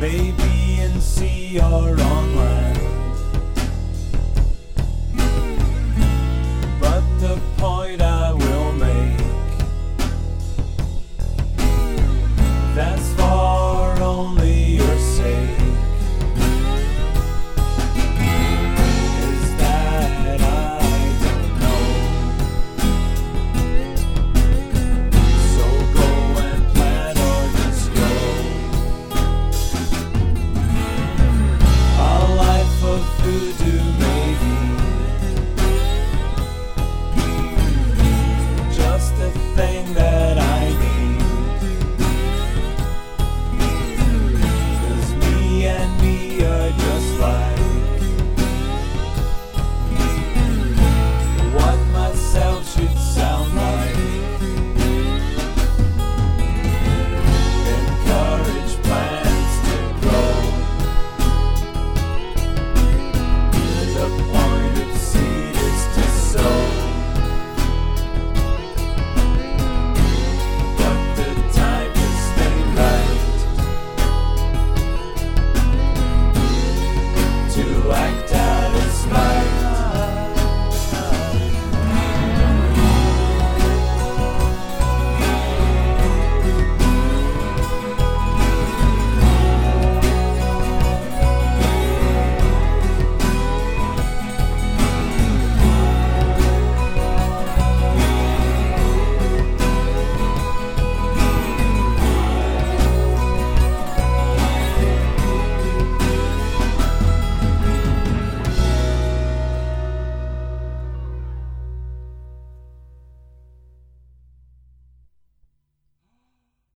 baby, and see your online.